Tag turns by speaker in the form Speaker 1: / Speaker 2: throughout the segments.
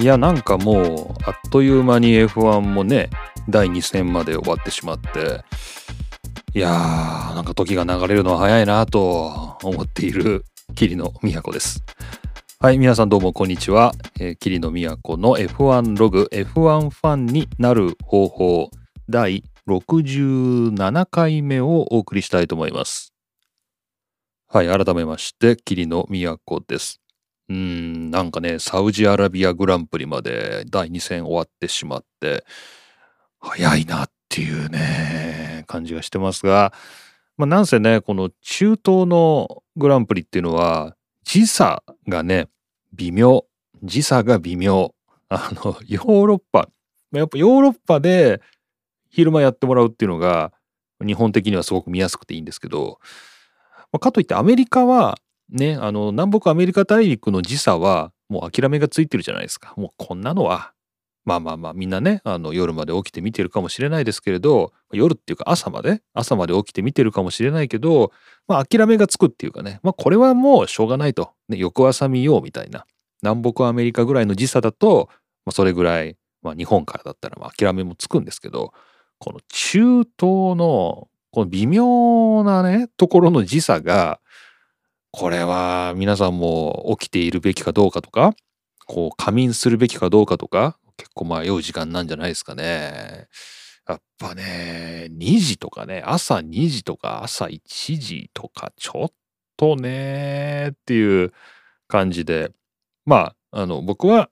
Speaker 1: いやなんかもうあっという間に F1 もね第2戦まで終わってしまっていやーなんか時が流れるのは早いなと思っている桐野都です。はい皆さんどうもこんにちは、えー、桐野都の F1 ログ F1 ファンになる方法第67回目をお送りしたいと思います。はい改めまして桐野都です。うん、なんかね、サウジアラビアグランプリまで第2戦終わってしまって、早いなっていうね、感じがしてますが、まあ、なんせね、この中東のグランプリっていうのは、時差がね、微妙。時差が微妙。あの、ヨーロッパ、やっぱヨーロッパで昼間やってもらうっていうのが、日本的にはすごく見やすくていいんですけど、まあ、かといってアメリカはね、あの、南北アメリカ大陸の時差は、もう諦めがついてるじゃないですか。もうこんなのは、まあまあまあ、みんなね、あの、夜まで起きて見てるかもしれないですけれど、夜っていうか朝まで、朝まで起きて見てるかもしれないけど、まあ諦めがつくっていうかね、まあこれはもうしょうがないと。ね、翌朝見ようみたいな。南北アメリカぐらいの時差だと、まあそれぐらい、まあ日本からだったらまあ諦めもつくんですけど、この中東のこの微妙なね、ところの時差が、これは皆さんも起きているべきかどうかとか、こう仮眠するべきかどうかとか、結構迷う時間なんじゃないですかね。やっぱね、2時とかね、朝2時とか朝1時とか、ちょっとねっていう感じで、まあ、あの、僕は、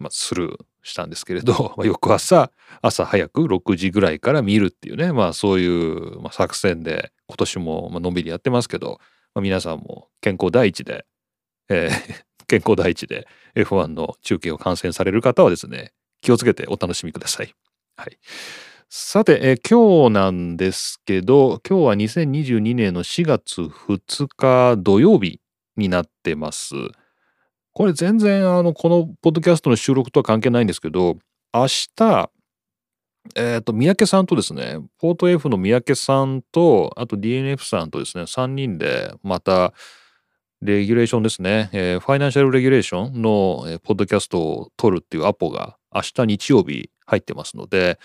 Speaker 1: まあ、スルーしたんですけれど、まあ、翌朝、朝早く6時ぐらいから見るっていうね、まあそういう、作戦で今年ものんびりやってますけど、まあ、皆さんも健康第一で、えー、健康第一で F1 の中継を観戦される方はですね、気をつけてお楽しみください。はい。さて、えー、今日なんですけど、今日は2022年の4月2日土曜日になってます。これ全然あのこのポッドキャストの収録とは関係ないんですけど、明日、えっ、と、三宅さんとですね、ポート F の三宅さんと、あと DNF さんとですね、3人でまた、レギュレーションですね、えー、ファイナンシャルレギュレーションの、えー、ポッドキャストを撮るっていうアポが明日日曜日入ってますので、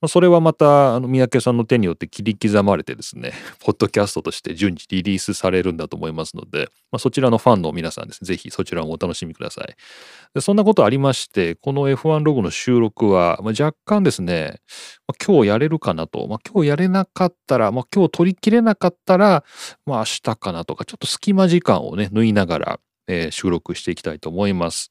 Speaker 1: まあ、それはまたあの三宅さんの手によって切り刻まれてですね、ポッドキャストとして順次リリースされるんだと思いますので、まあ、そちらのファンの皆さんですね、ぜひそちらもお楽しみください。でそんなことありまして、この F1 ログの収録は、まあ、若干ですね、まあ、今日やれるかなと、まあ、今日やれなかったら、まあ、今日取り切れなかったら、まあ、明日かなとか、ちょっと隙間時間をね、縫いながら、えー、収録していきたいと思います。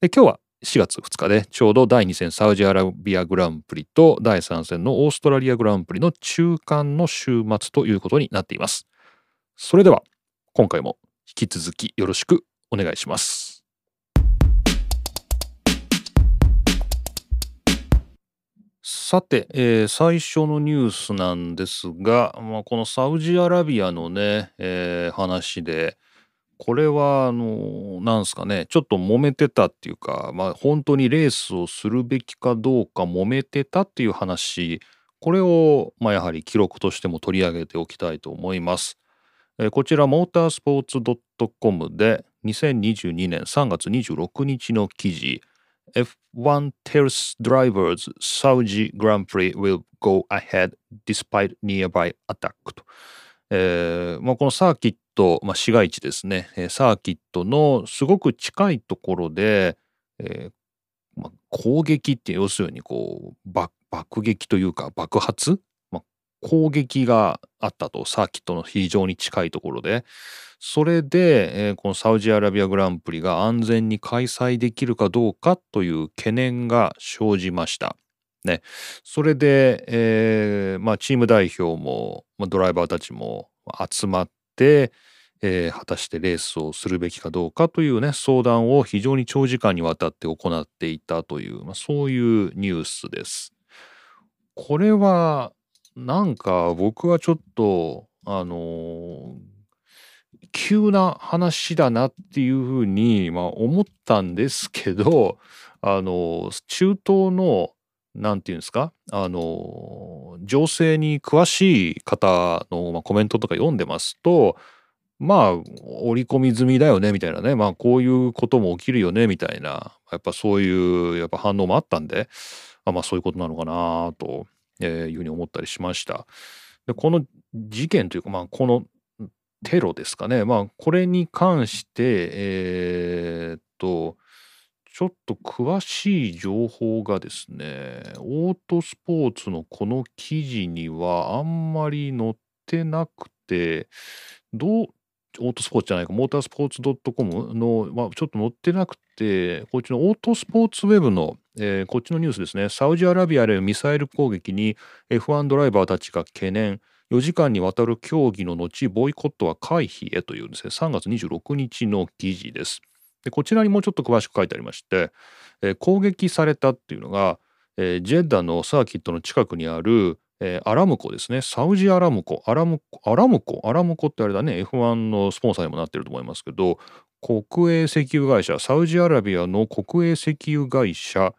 Speaker 1: で今日は4月2日でちょうど第2戦サウジアラビアグランプリと第3戦のオーストラリアグランプリの中間の週末ということになっています。それでは今回も引き続きよろしくお願いします。さて、えー、最初のニュースなんですが、まあ、このサウジアラビアのね、えー、話で、これはあのなんすかねちょっと揉めてたっていうかまあ本当にレースをするべきかどうか揉めてたっていう話これをまあやはり記録としても取り上げておきたいと思います。えこちらモータースポーツ .com で2022年3月26日の記事 F1 tells drivers Saudi Grand Prix will go ahead despite nearby attack と、えーまあ、このサーキット、まあ、市街地ですね、サーキットのすごく近いところで、えーまあ、攻撃って要するにこう爆撃というか爆発、まあ、攻撃があったとサーキットの非常に近いところで。それで、えー、このサウジアラビアグランプリが安全に開催できるかどうかという懸念が生じました。ね、それで、えーまあ、チーム代表も、まあ、ドライバーたちも集まって、えー、果たしてレースをするべきかどうかというね相談を非常に長時間にわたって行っていたという、まあ、そういうニュースです。これはなんか僕はちょっとあの、急な話だなっていうふうに、まあ、思ったんですけどあの、中東の何て言うんですかあの情勢に詳しい方の、ま、コメントとか読んでますとまあ織り込み済みだよねみたいなね。まあこういうことも起きるよねみたいな。やっぱそういうやっぱ反応もあったんであまあそういうことなのかなというふうに思ったりしました。でこの事件というかまあこのテロですかね。まあこれに関してえー、っとちょっと詳しい情報がですねオートスポーツのこの記事にはあんまり載ってなくてどうオートスポーツじゃないか、モータースポーツ .com の、まあ、ちょっと載ってなくて、こっちのオートスポーツウェブの、えー、こっちのニュースですね、サウジアラビアでミサイル攻撃に F1 ドライバーたちが懸念、4時間にわたる協議の後、ボイコットは回避へというですね、3月26日の記事です。でこちらにもうちょっと詳しく書いてありまして、えー、攻撃されたっていうのが、えー、ジェッダのサーキットの近くにあるえー、アラムコですね。サウジアラムコ。アラムコ、アラムコ、アラムコってあれだね、F1 のスポンサーにもなってると思いますけど、国営石油会社、サウジアラビアの国営石油会社、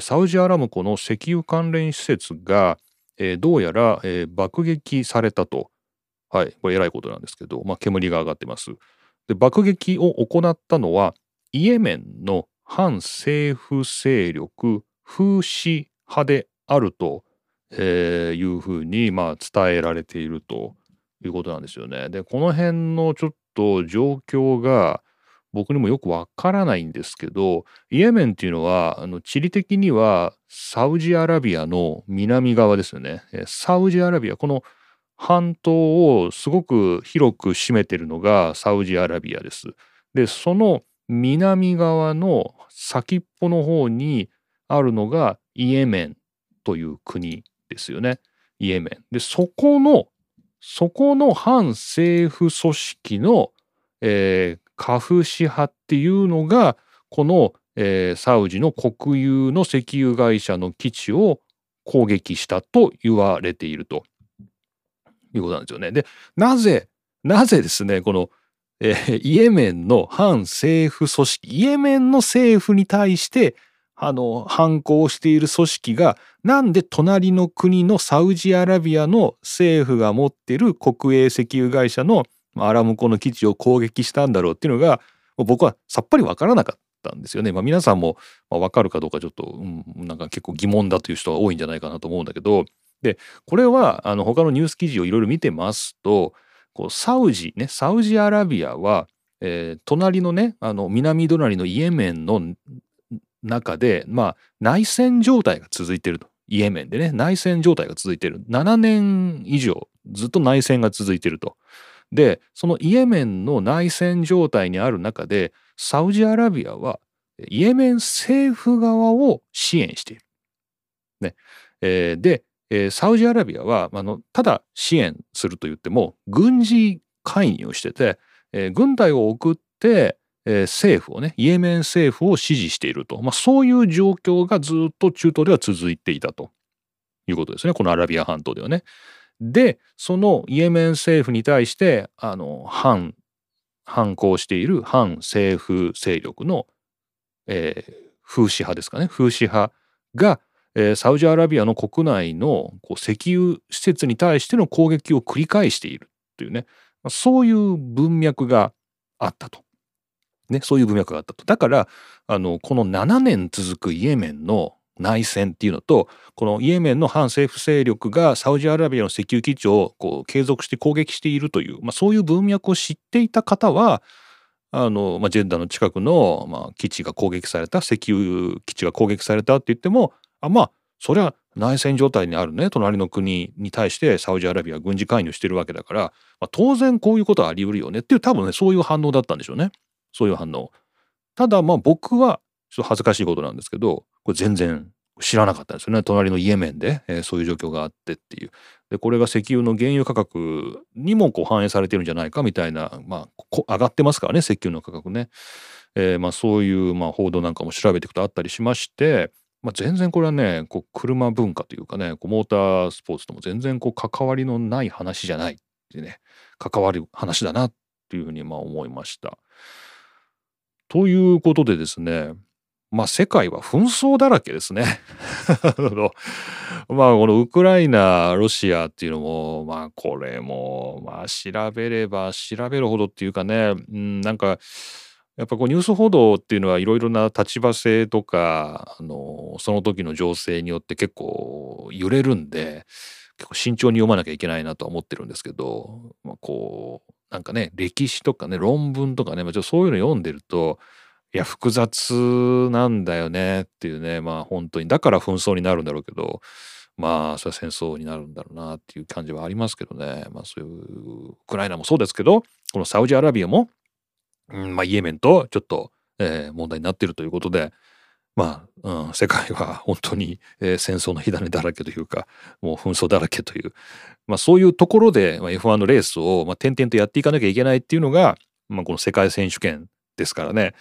Speaker 1: サウジアラムコの石油関連施設が、えー、どうやら、えー、爆撃されたと。はい、これ偉いことなんですけど、まあ、煙が上がってます。で、爆撃を行ったのは、イエメンの反政府勢力、フーシ派であるとえー、いうふうに、まあ、伝えられているということなんですよね。でこの辺のちょっと状況が僕にもよくわからないんですけどイエメンっていうのはあの地理的にはサウジアラビアの南側ですよね。サウジアラビアこの半島をすごく広く占めてるのがサウジアラビアです。でその南側の先っぽの方にあるのがイエメンという国ですよね。イエメン。で、そこの、そこの反政府組織の、えー、カフシ派っていうのが、この、えー、サウジの国有の石油会社の基地を攻撃したと言われているということなんですよね。で、なぜ、なぜですね、この、えー、イエメンの反政府組織、イエメンの政府に対してあの、反抗している組織が、なんで隣の国のサウジアラビアの政府が持ってる国営石油会社のアラムコの基地を攻撃したんだろうっていうのが、僕はさっぱりわからなかったんですよね。まあ、皆さんもわかるかどうかちょっと、うん、なんか結構疑問だという人が多いんじゃないかなと思うんだけど、で、これはあの他のニュース記事をいろいろ見てますと、こうサウジね、サウジアラビアは、えー、隣のね、あの南隣のイエメンの中で、まあ、内戦状態が続いてると。イエメンでね、内戦状態が続いてる。7年以上、ずっと内戦が続いてると。で、そのイエメンの内戦状態にある中で、サウジアラビアは、イエメン政府側を支援している。ね。えー、で、えー、サウジアラビアは、あの、ただ支援すると言っても、軍事介入をしてて、えー、軍隊を送って、えー、政府をねイエメン政府を支持していると、まあ、そういう状況がずっと中東では続いていたと。いうことですね。このアラビア半島ではね。でそのイエメン政府に対してあの反反抗している反政府勢力の、えー、風刺派ですかね。風刺派が、サウジアラビアの国内のこう石油施設に対しての攻撃を繰り返しているというねそういう文脈があったと。ね、そういう文脈があったと。だから、あの、この7年続くイエメンの内戦っていうのと、このイエメンの反政府勢力がサウジアラビアの石油基地をこう継続して攻撃しているという、まあ、そういう文脈を知っていた方は、あの、まあ、ジェッダーの近くの、まあ、基地が攻撃された、石油基地が攻撃されたって言っても、あまあ、それは内戦状態にあるね、隣の国に対してサウジアラビア軍事介入してるわけだから、まあ、当然こういうことはあり得るよねっていう多分ね、そういう反応だったんでしょうね。そういう反応。ただまあ僕はちょっと恥ずかしいことなんですけど、これ全然知らなかったんですよね。隣のイエメンで、えー、そういう状況があってっていう。で、これが石油の原油価格にもこう反映されてるんじゃないかみたいな、まあ、上がってますからね、石油の価格ね。えー、まあそういうまあ報道なんかも調べていくとあったりしまして、まあ、全然これはね、こう車文化というかね、こうモータースポーツとも全然こう関わりのない話じゃないってね、関わる話だなっていうふうにまあ思いました。ということでですねまあ世界は紛争だらけですね。まあこのウクライナ、ロシアっていうのも、まあこれも、まあ調べれば調べるほどっていうかね、うん、なんか、やっぱこうニュース報道っていうのはいろいろな立場性とか、あの、その時の情勢によって結構揺れるんで、結構慎重に読まなきゃいけないなとは思ってるんですけど、まあ、こう、なんかね、歴史とかね、論文とかね、まあ、ちょっとそういうの読んでると、いや、複雑なんだよねっていうね、まあ本当に、だから紛争になるんだろうけど、まあ、それは戦争になるんだろうなっていう感じはありますけどね。まあそういう、ウクライナもそうですけど、このサウジアラビアも、うん、まあイエメンとちょっと、えー、問題になっているということで、まあ、うん、世界は 本当に、えー、戦争の火種だらけというか、もう紛争だらけという、まあそういうところで、まあ、F1 のレースを、まあ、点々とやっていかなきゃいけないっていうのが、まあこの世界選手権ですからね。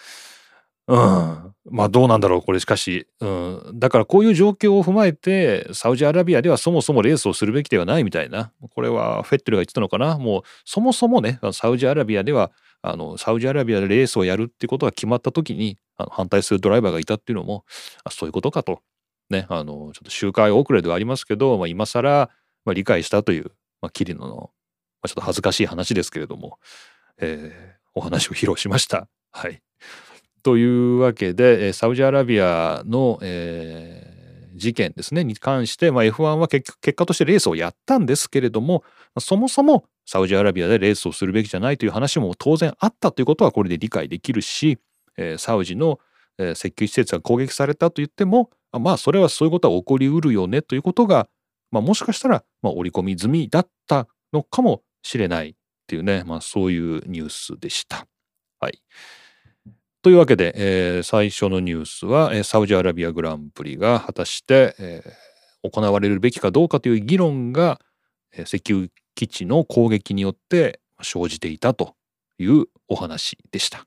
Speaker 1: うん。まあどうなんだろう、これしかし。うん。だからこういう状況を踏まえて、サウジアラビアではそもそもレースをするべきではないみたいな。これはフェッテルが言ってたのかな。もうそもそもね、サウジアラビアでは、あの、サウジアラビアでレースをやるってことが決まった時に、あの反対するドライバーがいたっていうのも、あそういうことかと。ね、あの、ちょっと周回遅れではありますけど、まあ、今更、まあ、理解したという、まあ、キリノの、まあ、ちょっと恥ずかしい話ですけれども、えー、お話を披露しました。はい。というわけで、サウジアラビアの、えー、事件ですね、に関して、まあ、F1 は結結果としてレースをやったんですけれども、そもそもサウジアラビアでレースをするべきじゃないという話も当然あったということはこれで理解できるし、えー、サウジの、えー、石油施設が攻撃されたと言っても、まあそれはそういうことは起こりうるよねということが、まあ、もしかしたら、まあ、織り込み済みだったのかもしれないっていうね、まあ、そういうニュースでした。はい。というわけで、えー、最初のニュースは、えー、サウジアラビアグランプリが果たして、えー、行われるべきかどうかという議論が、えー、石油基地の攻撃によって生じていたというお話でした。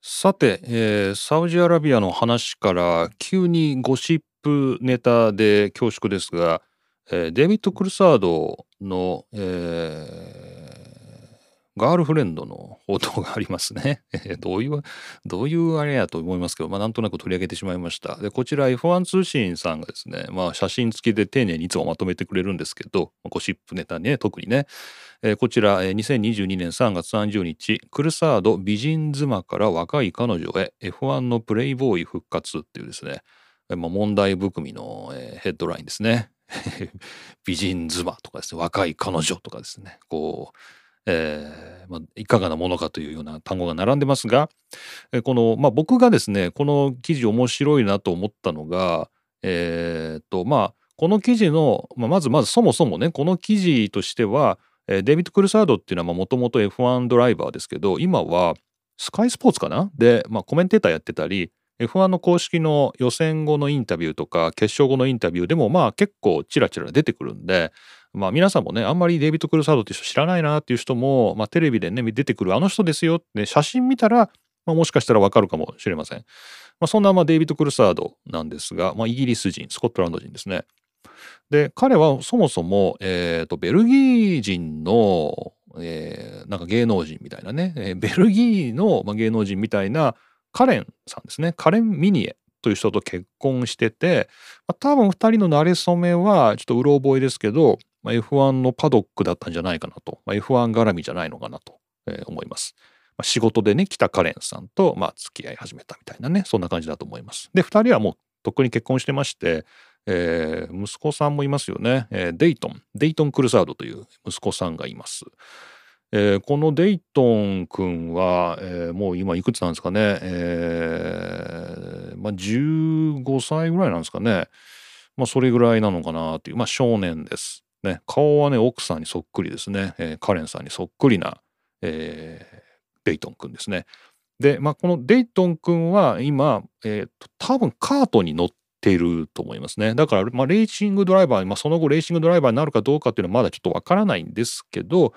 Speaker 1: さて、えー、サウジアラビアの話から急にゴシップネタで恐縮ですが、えー、デビッド・クルサードの、えー、ガールフレンドの報道がありますね。どういう、どういうあれやと思いますけど、まあなんとなく取り上げてしまいました。で、こちら F1 通信さんがですね、まあ写真付きで丁寧にいつもまとめてくれるんですけど、ゴシップネタね、特にね。えー、こちら、えー、2022年3月30日、クルサード美人妻から若い彼女へ F1 のプレイボーイ復活っていうですね、問題含みの、ヘッドラインですね。美人妻とかですね、若い彼女とかですね、こう、えーまあ、いかがなものかというような単語が並んでますが、えこの、まあ、僕がですね、この記事面白いなと思ったのが、えー、っと、まあ、この記事の、まあ、まずまずそもそもね、この記事としては、デビッド・クルサードっていうのはもともと F1 ドライバーですけど、今はスカイスポーツかな？で、まあ、コメンテーターやってたり、F1 の公式の予選後のインタビューとか決勝後のインタビューでもまあ結構チラチラ出てくるんでまあ皆さんもねあんまりデイビッド・クルサードって人知らないなっていう人も、まあ、テレビでね出てくるあの人ですよって写真見たら、まあ、もしかしたらわかるかもしれません。まあ、そんなまあデイビッド・クルサードなんですが、まあ、イギリス人スコットランド人ですね。で彼はそもそも、えーと、ベルギー人の、えー、なんか芸能人みたいなね、えー、ベルギーの、まあ、芸能人みたいなカレンさんですね。カレン・ミニエという人と結婚してて、まあ、多分2人の馴れ初めはちょっとうろ覚えですけど、まあ、F1 のパドックだったんじゃないかなと、まあ、F1 絡みじゃないのかなと、えー、思います。仕事でね来たカレンさんと、まあ、付き合い始めたみたいなねそんな感じだと思います。で2人はもうとっくに結婚してまして、えー、息子さんもいますよね、えー、デイトンデイトン・クルサードという息子さんがいます。えー、このデイトン君は、えー、もう今いくつなんですかね、えーまあ、15歳ぐらいなんですかね、まあ、それぐらいなのかなっていう、まあ、少年です。ね、顔はね奥さんにそっくりですね、えー、カレンさんにそっくりな、えー、デイトン君ですね。で、まあ、このデイトン君は今、えーと、多分カートに乗っていると思いますね。だから、まあ、レーシングドライバー、まあ、その後レーシングドライバーになるかどうかっていうのはまだちょっとわからないんですけど、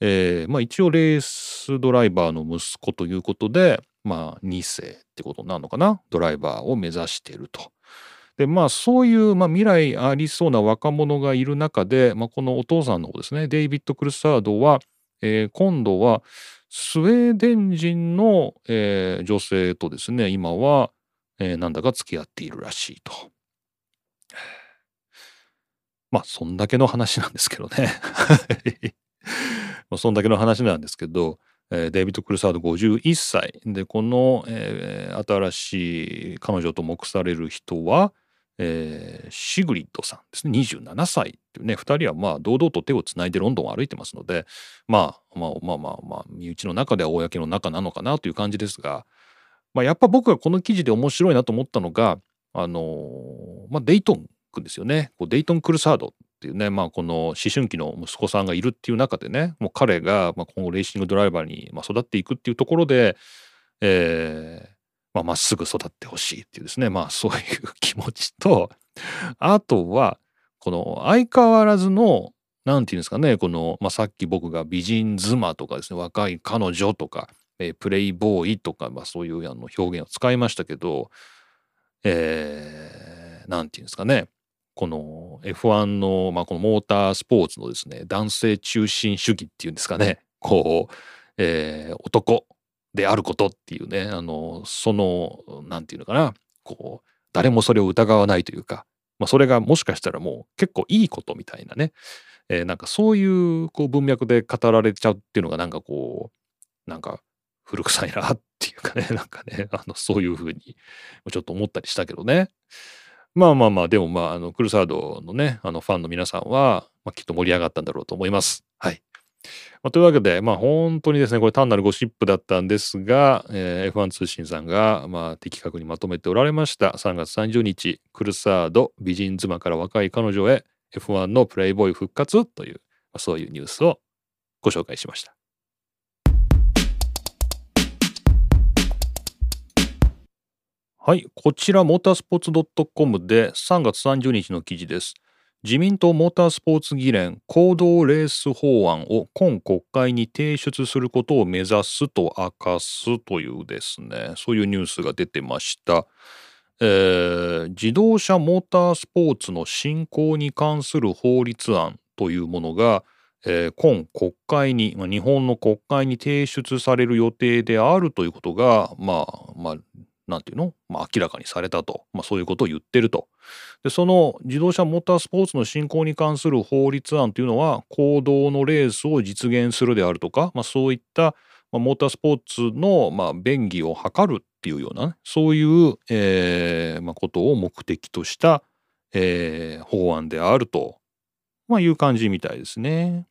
Speaker 1: えーまあ、一応レースドライバーの息子ということで、まあ、2世ってことになるのかな？ドライバーを目指していると。でまあそういう、まあ、未来ありそうな若者がいる中で、まあ、このお父さんの方ですねデイビッド・クルサードは、えー、今度はスウェーデン人の、えー、女性とですね今は、えー、なんだか付き合っているらしいと。まあそんだけの話なんですけどね。そんだけの話なんですけど、えー、デイビッド・クルサード51歳でこの、えー、新しい彼女と目される人は、えー、シグリッドさんですね。27歳っていうね。2人はまあ堂々と手をつないでロンドンを歩いてますので、まあ、まあまあまあまあ身内の中では公の中なのかなという感じですが、まあ、やっぱ僕がこの記事で面白いなと思ったのがあのー、まあ、デイトン君ですよね。こうデイトン・クルサードていうね、まあ、この思春期の息子さんがいるっていう中でねもう彼がまあ今後レーシングドライバーにまあ育っていくっていうところで、えー、まあ、まっすぐ育ってほしいっていうですね、まあ そういう気持ちと、あとは、この相変わらずの、なんていうんですかね、この、まあ、さっき僕が美人妻とかですね、若い彼女とか、えー、プレイボーイとか、まあそういうあの表現を使いましたけど、えー、ていうんですかね、この F1 の、まあ、このモータースポーツのですね、男性中心主義っていうんですかね、こう、えー、男、であることっていうねあのその何て言うのかなこう誰もそれを疑わないというか、まあ、それがもしかしたらもう結構いいことみたいなね、えー、なんかそういうこう文脈で語られちゃうっていうのがなんかこうなんか古臭いなっていうかねなんかねあのそういうふうにちょっと思ったりしたけどね。まあまあまあでもまああのクルサードのねあのファンの皆さんは、まあ、きっと盛り上がったんだろうと思います。はい。まあ、というわけで、まあ本当にですね、これ単なるゴシップだったんですが、えー、F1 通信さんが、まあ、的確にまとめておられました。3月30日、クルサード、美人妻から若い彼女へ F1 のプレイボーイ復活という、まあ、そういうニュースをご紹介しました。はい、こちらモータースポーツ .com で3月30日の記事です。自民党モータースポーツ議連行動レース法案を今国会に提出することを目指すと明かすというですねそういうニュースが出てました、えー、自動車モータースポーツの振興に関する法律案というものが、えー、今国会に、まあ、日本の国会に提出される予定であるということがまあまあなんていうの、まあ、明らかにされたと、まあ、そういうことを言ってると。でその自動車モータースポーツの振興に関する法律案というのは公道のレースを実現するであるとか、まあ、そういった、まあ、モータースポーツの、まあ、便宜を図るっていうような、ね、そういう、えーまあ、ことを目的とした、えー、法案であると、まあ、いう感じみたいですね。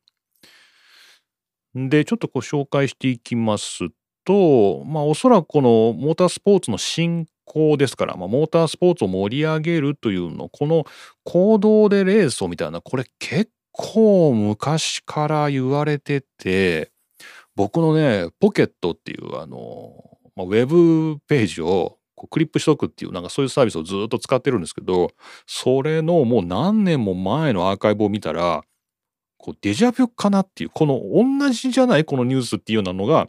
Speaker 1: でちょっとこう紹介していきますと、まあ、おそらくこのモータースポーツの振興ですから、まあ、モータースポーツを盛り上げるというのこの行動でレースをみたいなこれ結構昔から言われてて僕のねポケットっていうあの、まあ、ウェブページをこうクリップしとくっていうなんかそういうサービスをずっと使ってるんですけどそれのもう何年も前のアーカイブを見たらこうデジャビュかなっていうこの同じじゃないこのニュースっていうようなのが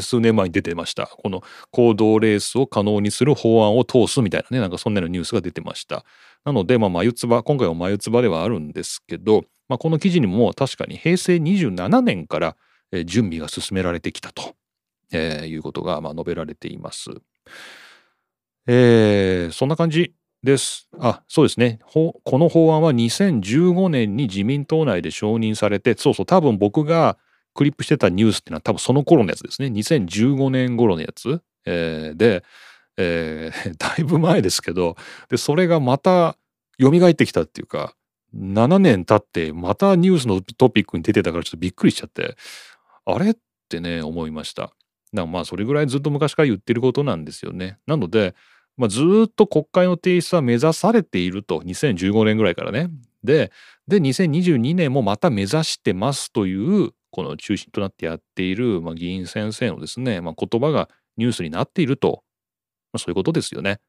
Speaker 1: 数年前に出てました。この行動レースを可能にする法案を通すみたいなね、なんかそんなようなニュースが出てました。なので、まあ、眉唾、今回は眉唾ではあるんですけど、まあ、この記事にも確かに平成27年から、準備が進められてきたと、えー、いうことが、まあ、述べられています。えー、そんな感じです。あ、そうですね。この法案は2015年に自民党内で承認されて、そうそう、多分僕がクリップしてたニュースっていうのは多分その頃のやつですね。2015年頃のやつ。えー、で、えー、だいぶ前ですけど、で、それがまた蘇ってきたっていうか、7年経ってまたニュースのトピックに出てたからちょっとびっくりしちゃって、あれ？ってね、思いました。だからまあそれぐらいずっと昔から言ってることなんですよね。なので、まあ、ずっと国会の提出は目指されていると2015年ぐらいからね。でで2022年もまた目指してますというこの中心となってやっている、まあ、議員先生のですね、まあ、言葉がニュースになっていると、まあ、そういうことですよね。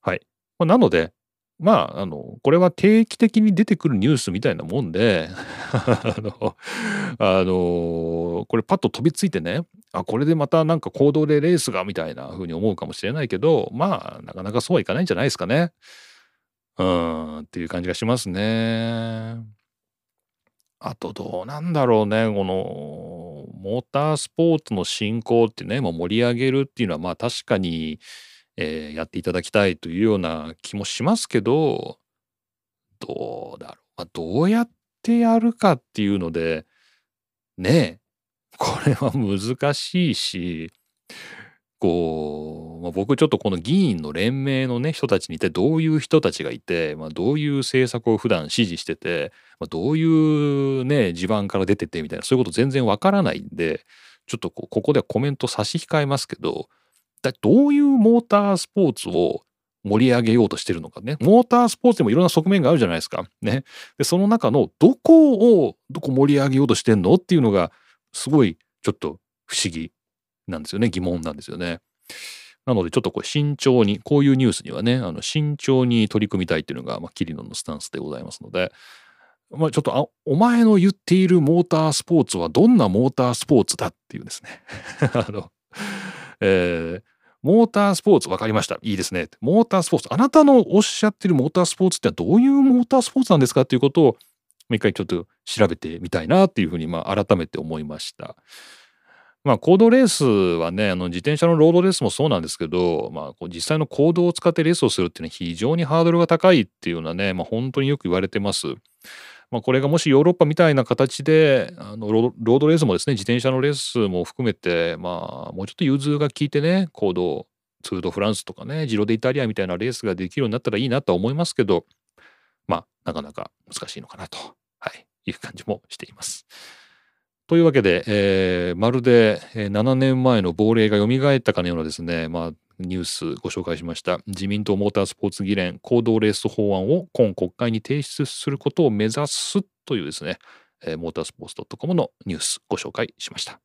Speaker 1: はい。まあ、なので、まあ、あの、これは定期的に出てくるニュースみたいなもんで、あの、あの、これパッと飛びついてね、あ、これでまたなんか行動でレースがみたいな風に思うかもしれないけど、まあ、なかなかそうはいかないんじゃないですかね。うん、っていう感じがしますね。あとどうなんだろうね、この、モータースポーツの進行ってね、もう盛り上げるっていうのは、まあ確かに、えーやっていただきたいというような気もしますけど、どうだろう。まあ、どうやってやるかっていうので、ねえ、これは難しいし、こう、まあ、僕ちょっとこの議員の連盟のね、人たちに一体どういう人たちがいて、まあ、どういう政策を普段支持してて、まあ、どういうね、地盤から出ててみたいな、そういうこと全然わからないんで、ちょっとこここではコメント差し控えますけど、だどういうモータースポーツを盛り上げようとしてるのかね。モータースポーツでもいろんな側面があるじゃないですか。ね。で、その中のどこを、どこ盛り上げようとしてんのっていうのが、すごいちょっと不思議なんですよね。疑問なんですよね。なのでちょっとこう慎重に、こういうニュースにはね、あの慎重に取り組みたいっていうのが、まあ、キリノのスタンスでございますので、まあ、ちょっとあ、お前の言っているモータースポーツはどんなモータースポーツだっていうですね。あの、えーモータースポーツ分かりました。いいですね。モータースポーツ。あなたのおっしゃってるモータースポーツってどういうモータースポーツなんですかっていうことを、もう一回ちょっと調べてみたいなっていうふうに、まあ、改めて思いました。まあ、コードレースはね、あの自転車のロードレースもそうなんですけど、まあ、こう実際のコードを使ってレースをするっていうのは非常にハードルが高いっていうのはね、まあ、本当によく言われてます。まあ、これがもしヨーロッパみたいな形であのロードレースもですね自転車のレースも含めて、まあ、もうちょっと融通が効いてねコードツール・ド・フランスとかねジロデ・イタリアみたいなレースができるようになったらいいなとは思いますけどまあなかなか難しいのかなと、はい、いう感じもしています。というわけで、えー、まるで7年前の亡霊が蘇ったかのようなですね、まあ、ニュースご紹介しました自民党モータースポーツ議連行動レース法案を今国会に提出することを目指すというですね、えー、モータースポーツ .com のニュースご紹介しました。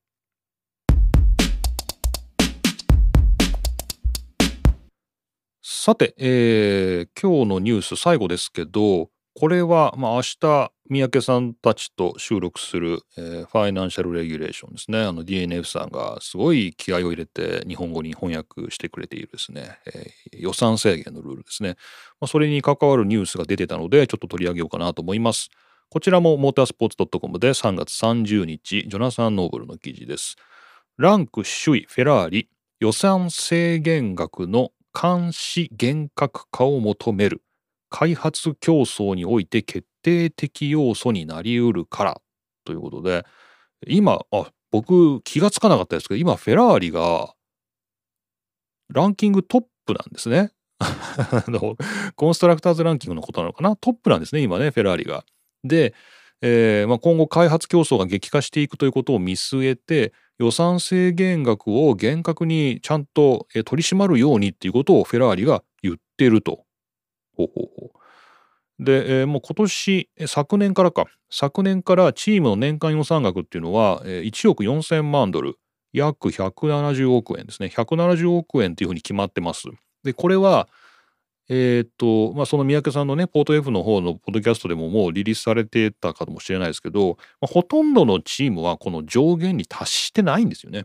Speaker 1: さて、えー、今日のニュース最後ですけど、これは、まあ、明日、三宅さんたちと収録する、えー、ファイナンシャルレギュレーションですね。DNF さんがすごい気合を入れて日本語に翻訳してくれているですね、えー、予算制限のルールですね。まあ、それに関わるニュースが出てたので、ちょっと取り上げようかなと思います。こちらもモータースポーツ .com で3月30日、ジョナサン・ノーブルの記事です。ランク首位フェラーリ予算制限額の監視厳格化を求める開発競争において決定的要素になりうるからということで今あ僕気がつかなかったですけど今フェラーリがランキングトップなんですね。コンストラクターズランキングのことなのかな？トップなんですね今ねフェラーリが。で、えーまあ、今後開発競争が激化していくということを見据えて予算制限額を厳格にちゃんと取り締まるようにっていうことをフェラーリが言ってると。ほうほうほうで、えー、もう今年昨年からか昨年からチームの年間予算額っていうのは1億4,000万ドル約170億円ですね170億円っていうふうに決まってます。でこれはえー、っと、まあ、その三宅さんのね、ポート F の方のポッドキャストでももうリリースされてたかもしれないですけど、まあ、ほとんどのチームはこの上限に達してないんですよね。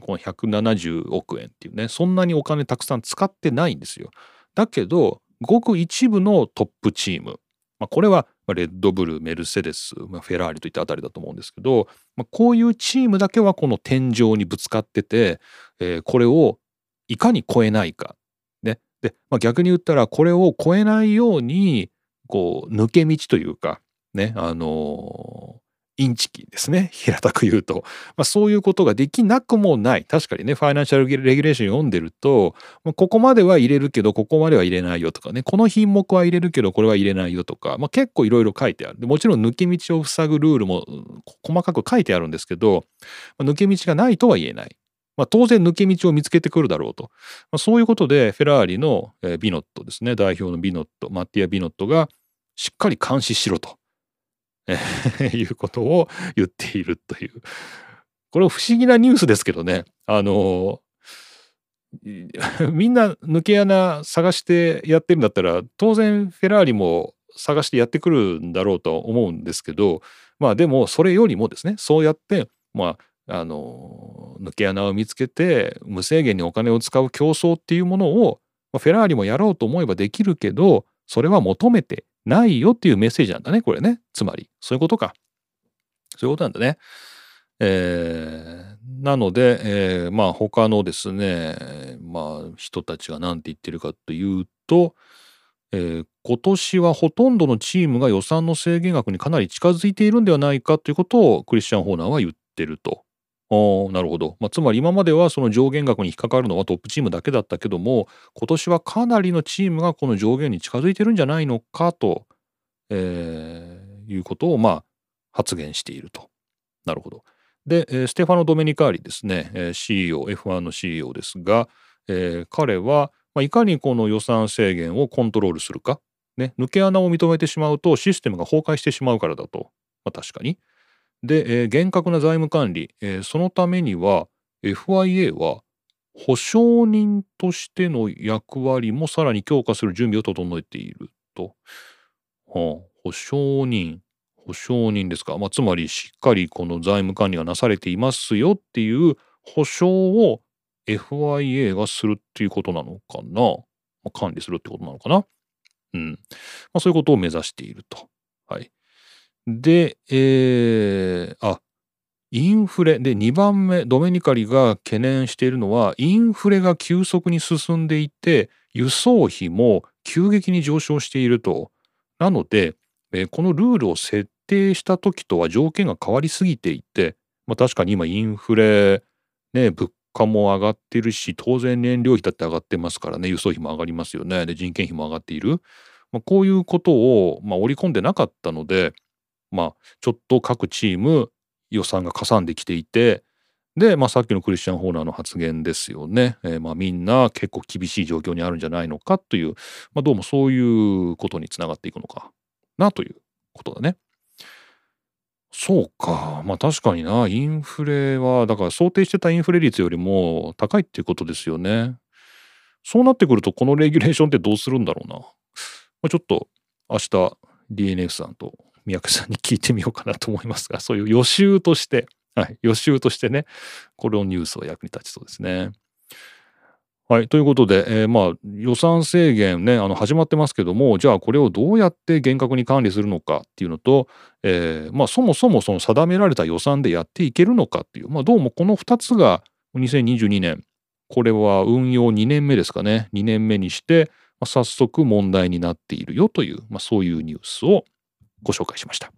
Speaker 1: この170億円っていうね、そんなにお金たくさん使ってないんですよ。だけど、ごく一部のトップチーム、まあ、これはレッドブル、メルセデス、まあ、フェラーリといったあたりだと思うんですけど、まあ、こういうチームだけはこの天井にぶつかってて、えー、これをいかに超えないか。で、まあ、逆に言ったらこれを超えないようにこう抜け道というかねあの、インチキですね。平たく言うと、まあ、そういうことができなくもない。確かにねファイナンシャルレギュレーション読んでると、まあ、ここまでは入れるけどここまでは入れないよとかね。この品目は入れるけどこれは入れないよとか、まあ、結構いろいろ書いてある。もちろん抜け道を塞ぐルールも細かく書いてあるんですけど、まあ、抜け道がないとは言えない。まあ、当然抜け道を見つけてくるだろうと、まあ、そういうことでフェラーリの、え、ビノットですね。代表のビノットマッティア・ビノットがしっかり監視しろと、いうことを言っているという。これ不思議なニュースですけどね。あの、みんな抜け穴探してやってるんだったら当然フェラーリも探してやってくるんだろうと思うんですけどまあでもそれよりもですねそうやってまああの抜け穴を見つけて無制限にお金を使う競争っていうものをフェラーリもやろうと思えばできるけどそれは求めてないよっていうメッセージなんだねこれねつまりそういうことかそういうことなんだね。えー、なので、えー、まあ他のですね、まあ人たちが何て言ってるかというと、えー、今年はほとんどのチームが予算の制限額にかなり近づいているんではないかということをクリスチャン・ホーナーは言ってると。あなるほど、まあ、つまり今まではその上限額に引っかかるのはトップチームだけだったけども今年はかなりのチームがこの上限に近づいてるんじゃないのかと、えー、いうことをまあ発言していると。なるほど。で、えステファノ・ドメニカーリですね、え CEO、F1 の CEO ですが、えー、彼は、まあ、いかにこの予算制限をコントロールするか、ね、抜け穴を認めてしまうとシステムが崩壊してしまうからだと、まあ、確かに。で、えー、厳格な財務管理、えー、そのためには FIA は保証人としての役割もさらに強化する準備を整えていると。はあ、保証人保証人ですか、まあ、つまりしっかりこの財務管理がなされていますよっていう保証を FIA がするっていうことなのかな、まあ、管理するってことなのかなうん。まあ、そういうことを目指していると。はい。で、えー、あ、インフレ。で、2番目、ドメニカリが懸念しているのは、インフレが急速に進んでいて、輸送費も急激に上昇していると。なので、えー、このルールを設定した時とは条件が変わりすぎていて、まあ、確かに今インフレ、ね、物価も上がってるし当然燃料費だって上がってますからね輸送費も上がりますよねで人件費も上がっている、まあ、こういうことを、まあ、織り込んでなかったので、まあ、ちょっと各チーム予算がかさんできていてで、まあ、さっきのクリスチャン・ホーナーの発言ですよね、えー、まあみんな結構厳しい状況にあるんじゃないのかという、まあ、どうもそういうことにつながっていくのかなということだね。そうか。まあ確かにな。インフレは、だから想定してたインフレ率よりも高いっていうことですよね。そうなってくると、このレギュレーションってどうするんだろうな。まあ、ちょっと明日 DNF さんと三宅さんに聞いてみようかなと思いますが、そういう予習として、はい、予習としてね、これをニュースは役に立ちそうですね。はい。ということで、えー、まあ、予算制限ね、あの、始まってますけども、じゃあこれをどうやって厳格に管理するのかっていうのと、えー、まあ、そもそもその定められた予算でやっていけるのかっていう、まあ、どうもこの2つが2022年、これは運用2年目ですかね、2年目にして、ま、早速問題になっているよという、まあ、そういうニュースをご紹介しました。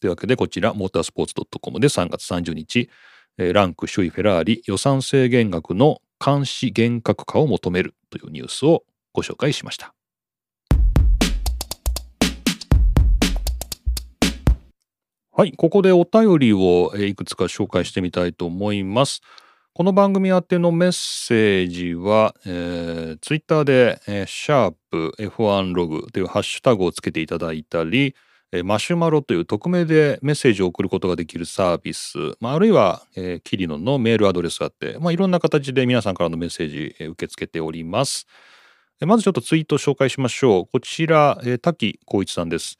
Speaker 1: というわけで、こちら、モータースポーツ .com で3月30日、ランク首位フェラーリ予算制限額の監視厳格化を求めるというニュースをご紹介しました。はい、ここでお便りをいくつか紹介してみたいと思います。この番組宛てのメッセージは、えー、ツイッターで、えー、シャープ F1 ログというハッシュタグをつけていただいたり、マシュマロという匿名でメッセージを送ることができるサービス、まあ、あるいは、えー、キリノのメールアドレスがあって、まあ、いろんな形で皆さんからのメッセージ、えー、受け付けております。まずちょっとツイート紹介しましょう。こちら、えー、滝光一さんです。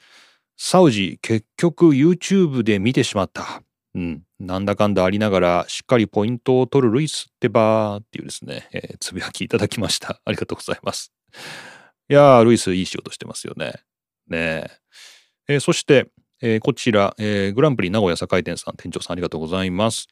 Speaker 1: サウジ、結局 YouTube で見てしまった。うん。なんだかんだありながら、しっかりポイントを取るルイスってばーっていうですね、えー、つぶやきいただきました。ありがとうございます。いやー、ルイスいい仕事してますよね。ねえ。えー、そして、えー、こちら、えー、グランプリ名古屋栄店さん、店長さんありがとうございます。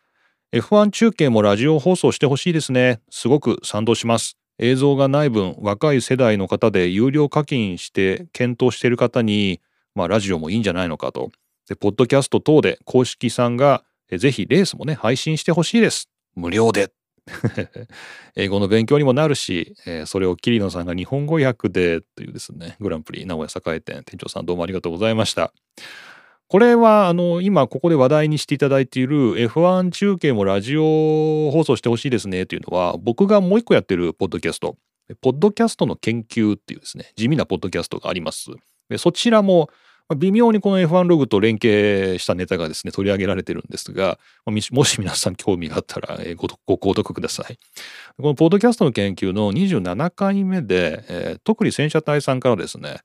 Speaker 1: F1 中継もラジオ放送してほしいですね。すごく賛同します。映像がない分、若い世代の方で有料課金して検討している方に、まあ、ラジオもいいんじゃないのかと。で、ポッドキャスト等で公式さんが、ぜひレースもね、配信してほしいです。無料で。英語の勉強にもなるし、えー、それを桐野さんが日本語訳でというですね、グランプリ名古屋栄店店長さんどうもありがとうございました。これはあの今ここで話題にしていただいている F1 中継もラジオ放送してほしいですねというのは僕がもう一個やってるポッドキャスト、ポッドキャストの研究っていうですね、地味なポッドキャストがあります。そちらも微妙にこの F1 ログと連携したネタがですね、取り上げられてるんですが、もし皆さん興味があったらごご購読ください。このポッドキャストの研究の27回目で、えー、特に戦車隊さんからですね、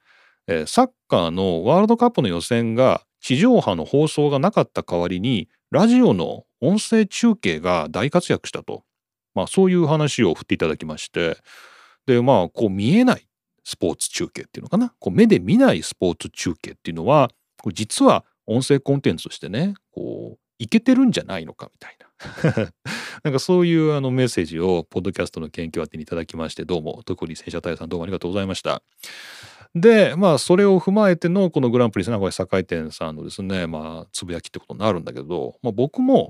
Speaker 1: えー、サッカーのワールドカップの予選が地上波の放送がなかった代わりに、ラジオの音声中継が大活躍したと。まあそういう話を振っていただきまして、で、まあこう見えないスポーツ中継っていうのかな？こう目で見ないスポーツ中継っていうのはこ実は音声コンテンツとしてねこういけてるんじゃないのかみたいな。なんかそういうあのメッセージをポッドキャストの研究宛てにいただきましてどうも特に戦車隊さんどうもありがとうございました。でまあそれを踏まえてのこのグランプリ名古屋堺店さんのですねまあつぶやきってことになるんだけど、まあ、僕も、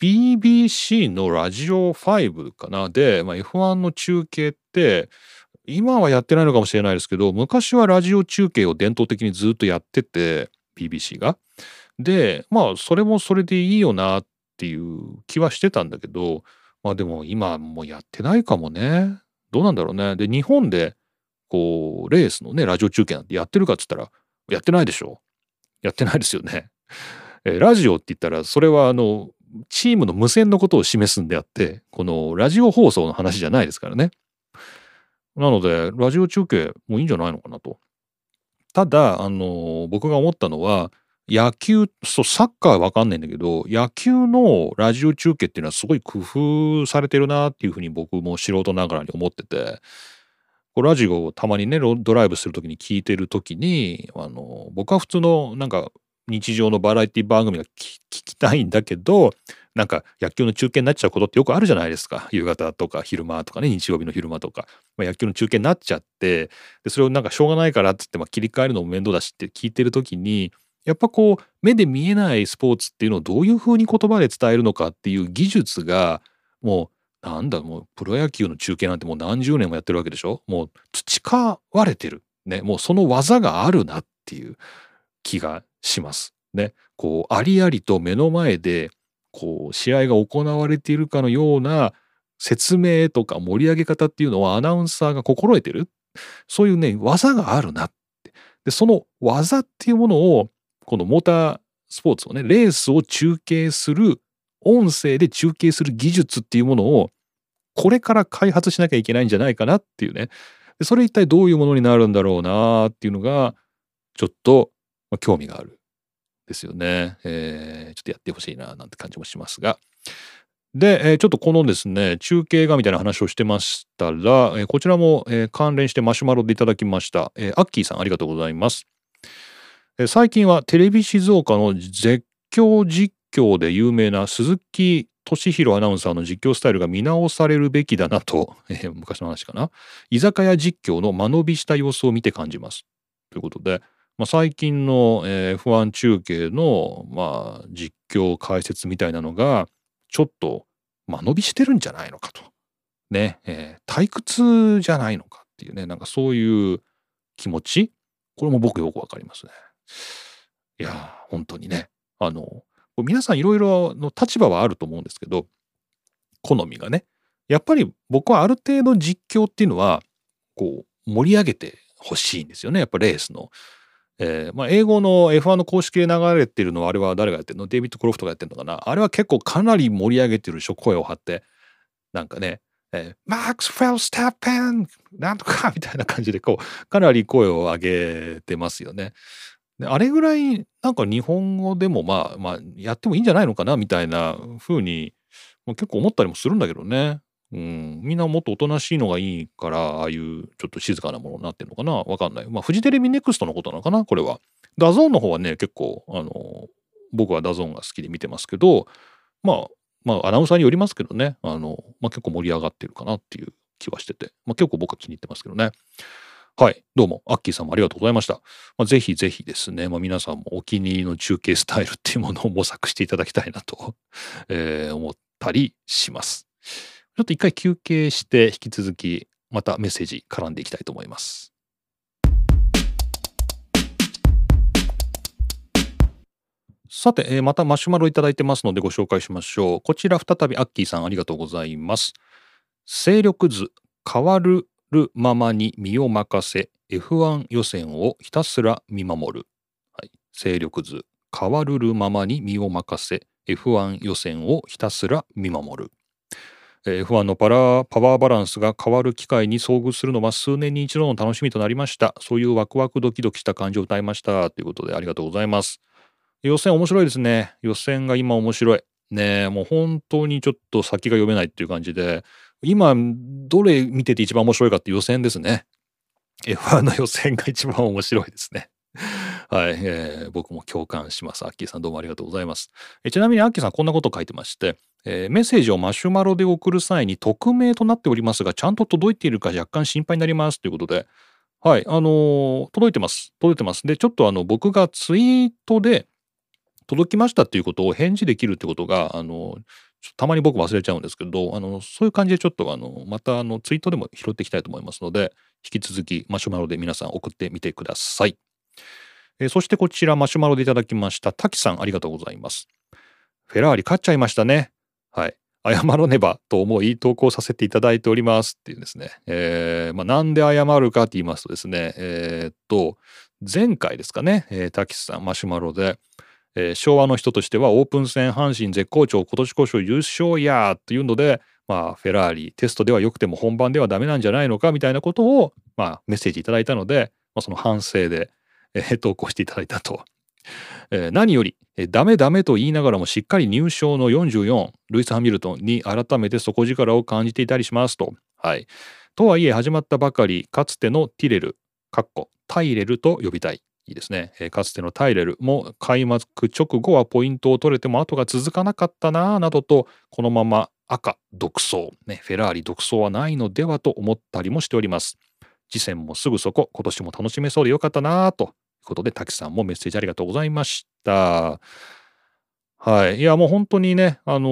Speaker 1: BBC のラジオ5かな？で、まあ、F1 の中継って今はやってないのかもしれないですけど昔はラジオ中継を伝統的にずっとやってて BBC が。でまあそれもそれでいいよなっていう気はしてたんだけどまあでも今もやってないかもねどうなんだろうね。で日本でこうレースのねラジオ中継なんてやってるかっつったらやってないでしょやってないですよね。えラジオって言ったらそれはあのチームの無線のことを示すんであってこのラジオ放送の話じゃないですからね。なのでラジオ中継もいいんじゃないのかなと。ただあの僕が思ったのは野球そうサッカーは分かんないんだけど野球のラジオ中継っていうのはすごい工夫されてるなっていうふうに僕も素人ながらに思っててこうラジオをたまにねドライブする時に聞いてる時にあの僕は普通のなんか日常のバラエティ番組が聞きたいんだけどなんか野球の中継になっちゃうことってよくあるじゃないですか。夕方とか昼間とかね日曜日の昼間とか、まあ、野球の中継になっちゃってでそれをなんかしょうがないからっつって、まあ、切り替えるのも面倒だしって聞いてる時にやっぱこう目で見えないスポーツっていうのをどういうふうに言葉で伝えるのかっていう技術がもうなんだもうプロ野球の中継なんてもう何十年もやってるわけでしょ？もう培われてる。ねもうその技があるなっていう気がします。ねこうありありと目の前でこう試合が行われているかのような説明とか盛り上げ方っていうのはアナウンサーが心得てる？そういうね技があるなって。でその技っていうものをこのモータースポーツをねレースを中継する音声で中継する技術っていうものをこれから開発しなきゃいけないんじゃないかなっていうね。それ一体どういうものになるんだろうなっていうのがちょっと興味がある。ですよね。えー、ちょっとやってほしいななんて感じもしますが。で、えー、ちょっとこのですね、中継がみたいな話をしてましたら、えー、こちらも、えー、関連してマシュマロでいただきました。えー、アッキーさんありがとうございます。えー、最近はテレビ静岡の絶叫実況で有名な鈴木敏弘アナウンサーの実況スタイルが見直されるべきだなと、えー、昔の話かな。居酒屋実況の間延びした様子を見て感じます。ということで、まあ、最近の、えー、F1 中継の、まあ、実況解説みたいなのがちょっと間延びしてるんじゃないのかと。ね、えー、退屈じゃないのかっていうねなんかそういう気持ちこれも僕よくわかりますね。いや本当にねあの皆さんいろいろの立場はあると思うんですけど好みがねやっぱり僕はある程度実況っていうのはこう盛り上げてほしいんですよねやっぱレースの。えーまあ、英語の F1 の公式で流れてるのはあれは誰がやってるの？デイビッド・クロフトがやってるのかな？あれは結構かなり盛り上げてるでしょ声を張ってなんかね、えー、マックス・フェルスタッペンなんとかみたいな感じでこうかなり声を上げてますよね。であれぐらいなんか日本語でもまあまあやってもいいんじゃないのかな？みたいな風に結構思ったりもするんだけどね。うん、みんなもっとおとなしいのがいいからああいうちょっと静かなものになってるのかな？わかんない。まあフジテレビネクストのことなのかな？これは。 DAZN の方はね結構あの僕は DAZN が好きで見てますけどまあまあアナウンサーによりますけどねあの、まあ、結構盛り上がってるかなっていう気はしてて、まあ、結構僕は気に入ってますけどね。はい。どうも、アッキーさんもありがとうございました。まあ、ぜひぜひですね、まあ、皆さんもお気に入りの中継スタイルっていうものを模索していただきたいなと、えー、思ったりします。ちょっと一回休憩して引き続きまたメッセージ絡んでいきたいと思います。さて、えー、またマシュマロいただいてますのでご紹介しましょう。こちら再びアッキーさんありがとうございます。勢力図変わるるままに身を任せ F1 予選をひたすら見守る。はい、勢力図変わるるままに身を任せ F1 予選をひたすら見守る。F1 のパラパワーバランスが変わる機会に遭遇するのは数年に一度の楽しみとなりました。そういうワクワクドキドキした感じを歌いました。ということでありがとうございます。予選面白いですね。予選が今面白い。ねもう本当にちょっと先が読めないっていう感じで、今どれ見てて一番面白いかって予選ですね。F1 の予選が一番面白いですね。はい、えー、僕も共感します。アッキーさんどうもありがとうございます。えちなみにアッキーさんこんなこと書いてまして、えー、メッセージをマシュマロで送る際に匿名となっておりますが、ちゃんと届いているか若干心配になりますということで、はい、あのー、届いてます。届いてます。で、ちょっとあの、僕がツイートで届きましたっていうことを返事できるってことが、あのー、たまに僕忘れちゃうんですけど、あの、そういう感じでちょっとあの、またあの、ツイートでも拾っていきたいと思いますので、引き続きマシュマロで皆さん送ってみてください。えー、そしてこちらマシュマロでいただきました滝さんありがとうございます。フェラーリ勝っちゃいましたね。はい。謝らねばと思い投稿させていただいておりますっていうですね。えー、まあ、なんで謝るかって言いますとですね、えー、っと、前回ですかね、えー、滝さんマシュマロで、えー、昭和の人としてはオープン戦阪神絶好調今年こそ優勝やっていうので、まあ、フェラーリテストでは良くても本番ではダメなんじゃないのかみたいなことを、まあ、メッセージいただいたので、まあ、その反省で、え、投稿していただいたと。え、何より、えー、ダメダメと言いながらもしっかり入賞の44ルイス・ハミルトンに改めて底力を感じていたりしますと。はい、とはいえ始まったばかりかつてのティレルかっこタイレルと呼びたいいいですね、えー、かつてのタイレルも開幕直後はポイントを取れても後が続かなかったなぁなどとこのまま赤独走、ね、フェラーリ独走はないのではと思ったりもしております。次戦もすぐそこ今年も楽しめそうでよかったなぁとことで滝さんもメッセージありがとうございました。はい。いや、もう本当にね、あの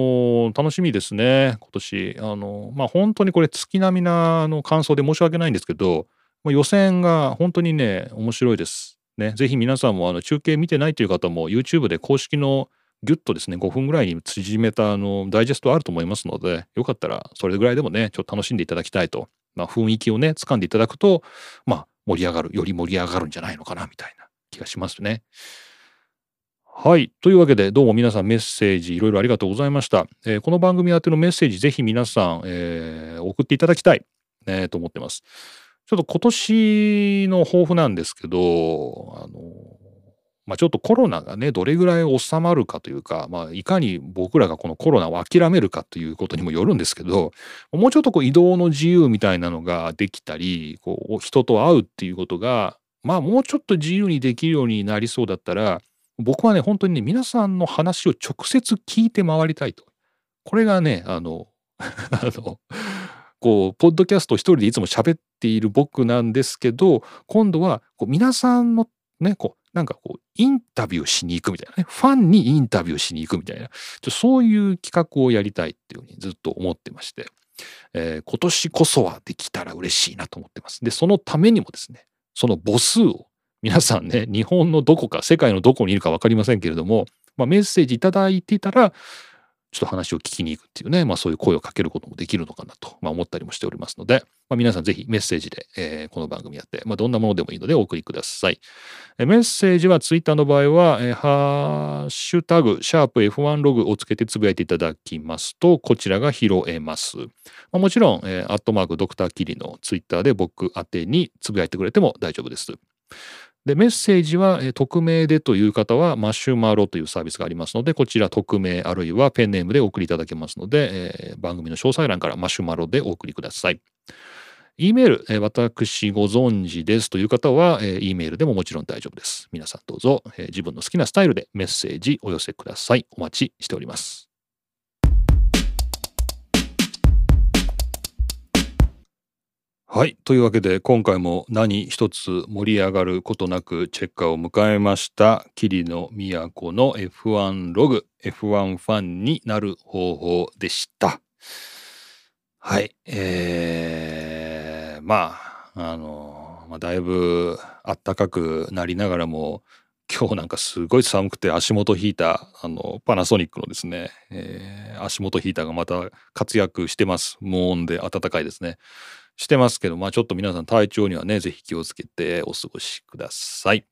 Speaker 1: ー、楽しみですね、今年。あのー、まあ本当にこれ月並みなあの感想で申し訳ないんですけど、ま予選が本当にね、面白いです。ね、ぜひ皆さんもあの中継見てないという方も YouTube で公式のギュッとですね5分ぐらいに縮めたあのダイジェストあると思いますのでよかったらそれぐらいでもねちょっと楽しんでいただきたいと、まあ、雰囲気をね掴んでいただくとまあ盛り上がるより盛り上がるんじゃないのかなみたいな気がしますね。はい。というわけで、どうも皆さんメッセージいろいろありがとうございました。えー、この番組宛てのメッセージ、ぜひ皆さん、えー、送っていただきたい、ね、と思ってます。ちょっと今年の抱負なんですけど、あの、まあ、ちょっとコロナがね、どれぐらい収まるかというか、まあ、いかに僕らがこのコロナを諦めるかということにもよるんですけど、もうちょっとこう移動の自由みたいなのができたり、こう人と会うっていうことが、まあもうちょっと自由にできるようになりそうだったら、僕はね、本当にね、皆さんの話を直接聞いて回りたいと。これがね、あの、あの、こうポッドキャスト一人でいつも喋っている僕なんですけど今度はこう皆さんのねこうなんかこうインタビューしに行くみたいなねファンにインタビューしに行くみたいなちょそういう企画をやりたいっていうふうにずっと思ってまして、えー、今年こそはできたら嬉しいなと思ってます。でそのためにもですねその母数を皆さんね日本のどこか世界のどこにいるか分かりませんけれども、まあ、メッセージ頂いていたらちょっと話を聞きに行くっていうね、まあそういう声をかけることもできるのかなと、まあ、思ったりもしておりますので、まあ、皆さんぜひメッセージで、えー、この番組やって、まあ、どんなものでもいいのでお送りください。えメッセージはツイッターの場合は、えー、ハッシュタグ、シャープ F1 ログをつけてつぶやいていただきますと、こちらが拾えます。まあ、もちろん、えー、アットマークドクターキリのツイッターで僕宛てにつぶやいてくれても大丈夫です。で、メッセージは、え匿名でという方は、マシュマロというサービスがありますので、こちら匿名あるいはペンネームでお送りいただけますので、えー、番組の詳細欄からマシュマロでお送りください。E メール、えー、私ご存知ですという方は、えー、E メールでももちろん大丈夫です。皆さんどうぞ、えー、自分の好きなスタイルでメッセージお寄せください。お待ちしております。はい。というわけで、今回も何一つ盛り上がることなくチェッカーを迎えました、桐野都の F1 ログ、F1 ファンになる方法でした。はい。えー、まあ、あの、まあ、だいぶ暖かくなりながらも、今日なんかすごい寒くて足元ヒーター、あの、パナソニックのですね、えー、足元ヒーターがまた活躍してます。無音で暖かいですね。してますけど、まあちょっと皆さん体調にはね、ぜひ気をつけてお過ごしください。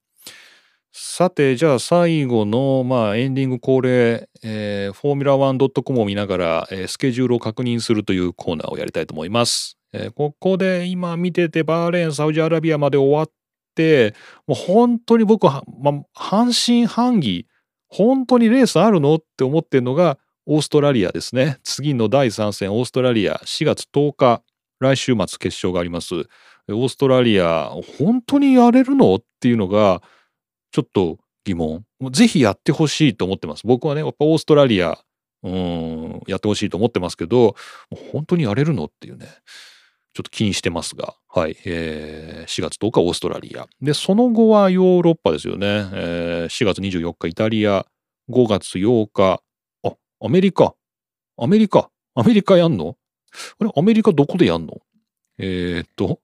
Speaker 1: さて、じゃあ最後の、まあ、エンディング恒例、えー、フォーミュラ 1.com を見ながら、えー、スケジュールを確認するというコーナーをやりたいと思います。えー、ここで今見てて、バーレーン、サウジアラビアまで終わって、もう本当に僕は、まあ、半信半疑、本当にレースあるのって思ってるのが、オーストラリアですね。次の第3戦、オーストラリア、4月10日、来週末決勝があります。オーストラリア、本当にやれるの？っていうのが、ちょっと疑問。ぜひやってほしいと思ってます。僕はね、やっぱオーストラリア、うん、やってほしいと思ってますけど、本当にやれるの？っていうね、ちょっと気にしてますが、はい、えー4月10日オーストラリア。で、その後はヨーロッパですよね。えー4月24日イタリア、5月8日、あ、アメリカ、アメリカ、アメリカやんの？あれ、アメリカどこでやんの？えーっと、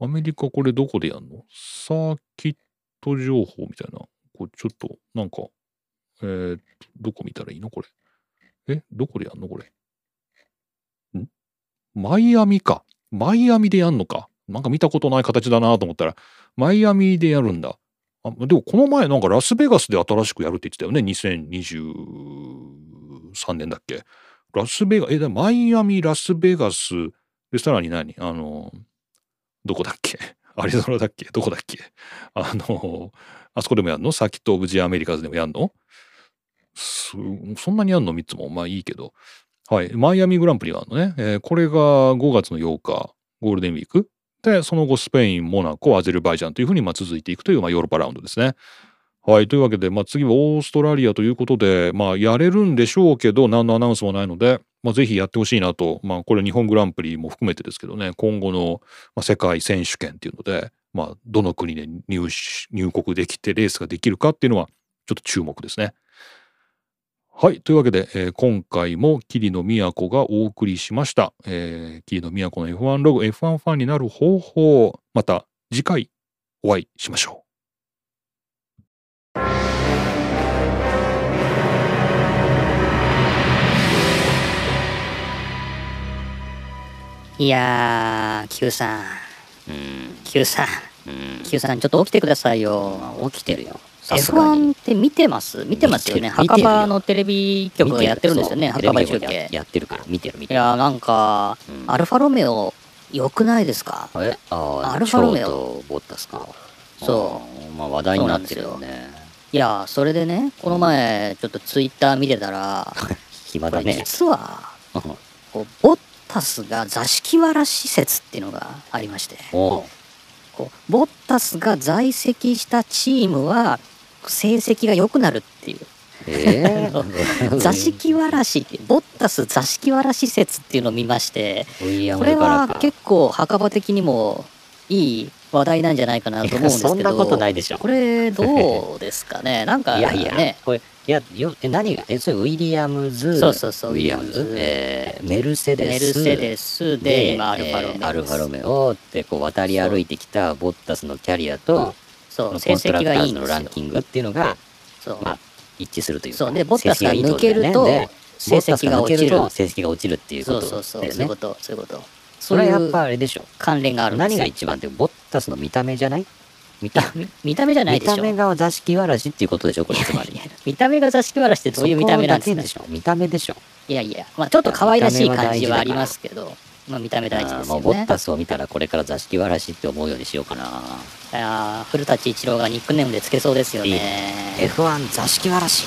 Speaker 1: アメリカこれどこでやんの？サーキット情報みたいな。これちょっと、なんか、えー、どこ見たらいいの？これ。え、どこでやんの？これ。ん？マイアミか。マイアミでやんのか。なんか見たことない形だなと思ったら、マイアミでやるんだ。あでもこの前なんかラスベガスで新しくやるって言ってたよね？2023年だっけ？ラスベガえ、マイアミ、ラスベガス、で、さらに何？あの、どこだっけ？アリゾナだっけ？どこだっけ？あの、あそこでもやんの？サキット・オブ・ジ・アメリカズでもやんの？そんなにやんの ?3 つも。まあいいけど。はい。マイアミグランプリがあるのね。えーこれが5月の8日、ゴールデンウィーク。で、その後スペイン、モナコ、アゼルバイジャンというふうにまあ続いていくという、まあ、ヨーロッパラウンドですね。はい。というわけで、まあ、次はオーストラリアということで、まあ、やれるんでしょうけど、何のアナウンスもないので、まあ、ぜひやってほしいなと、まあ、これ日本グランプリも含めてですけどね、今後の、まあ、世界選手権っていうので、まあ、どの国で入入国できてレースができるかっていうのは、ちょっと注目ですね。はい。というわけで、えー今回も桐野都がお送りしました。えー、桐野都の F1 ログ、F1 ファンになる方法、また次回お会いしましょう。
Speaker 2: いやー、Q さん、
Speaker 3: うん。
Speaker 2: Q さん、
Speaker 3: うん。
Speaker 2: Q さん、ちょっと起きてくださいよ。
Speaker 3: 起きてるよ。さすがに。
Speaker 2: F1 って見てます？見てますよね。墓場のテレビ局がやってるんですよね、墓場中継。
Speaker 3: やってるから、見てる見てる。
Speaker 2: いやー、なんか、
Speaker 3: うん
Speaker 2: アルファロメオ、良くないですか？
Speaker 3: え？
Speaker 2: アルファロメオ
Speaker 3: ボッタスか。
Speaker 2: そう。
Speaker 3: まあ話題になってるよね。
Speaker 2: いやー、それでね、この前、ちょっとツイッター見てたら、
Speaker 3: 暇だね。
Speaker 2: 実は、こうボッタスが座敷わらし説っていうのがありまして。ボッタスが在籍したチームは成績が良くなるっていう。
Speaker 3: えー。
Speaker 2: 座敷わらしボッタス座敷わらし説っていうのを見ましてこれは結構墓場的にもいい話題なんじゃないかなと思うんですけど
Speaker 3: そんなことないでしょ。
Speaker 2: これどうですかね？なんか
Speaker 3: いやいや、
Speaker 2: ね
Speaker 3: これ、いや、よ、え、何が、え、それ、ウィリアムズ、
Speaker 2: そうそうそう。
Speaker 3: ウィリアムズ？えーメルセデス、
Speaker 2: メルセデスで今アルファロメオ
Speaker 3: アルファロメオって、こう、渡り歩いてきたボッタスのキャリアと、
Speaker 2: そう。成績がいいん
Speaker 3: のランキングっていうのが、
Speaker 2: そう。
Speaker 3: まあ、一致するというか
Speaker 2: そう。でボッタスが抜けると
Speaker 3: で
Speaker 2: 成績が落ちる。
Speaker 3: 成績が落ちるっていうこと
Speaker 2: そうそうそう。そういうことそういうこと。
Speaker 3: それはやっぱあれでしょ。
Speaker 2: 関連がある
Speaker 3: 何が一番ってボッタスの見た目じゃない？見た
Speaker 2: 見見た目じゃないでしょ。
Speaker 3: 見た目が座敷わらしっていうことでしょこれつまり。
Speaker 2: 見た目が座敷わらしってどういう見た目なんですか？
Speaker 3: でしょ見た目でしょ。
Speaker 2: いやいや、まあちょっと可愛らしい感じはありますけど、まあ見た目大事ですよね。
Speaker 3: ボッタスを見たらこれから座敷わらしって思うようにしようかな。い
Speaker 2: やー古舘一郎がニックネームでつけそうですよね。
Speaker 3: F1 座敷わらし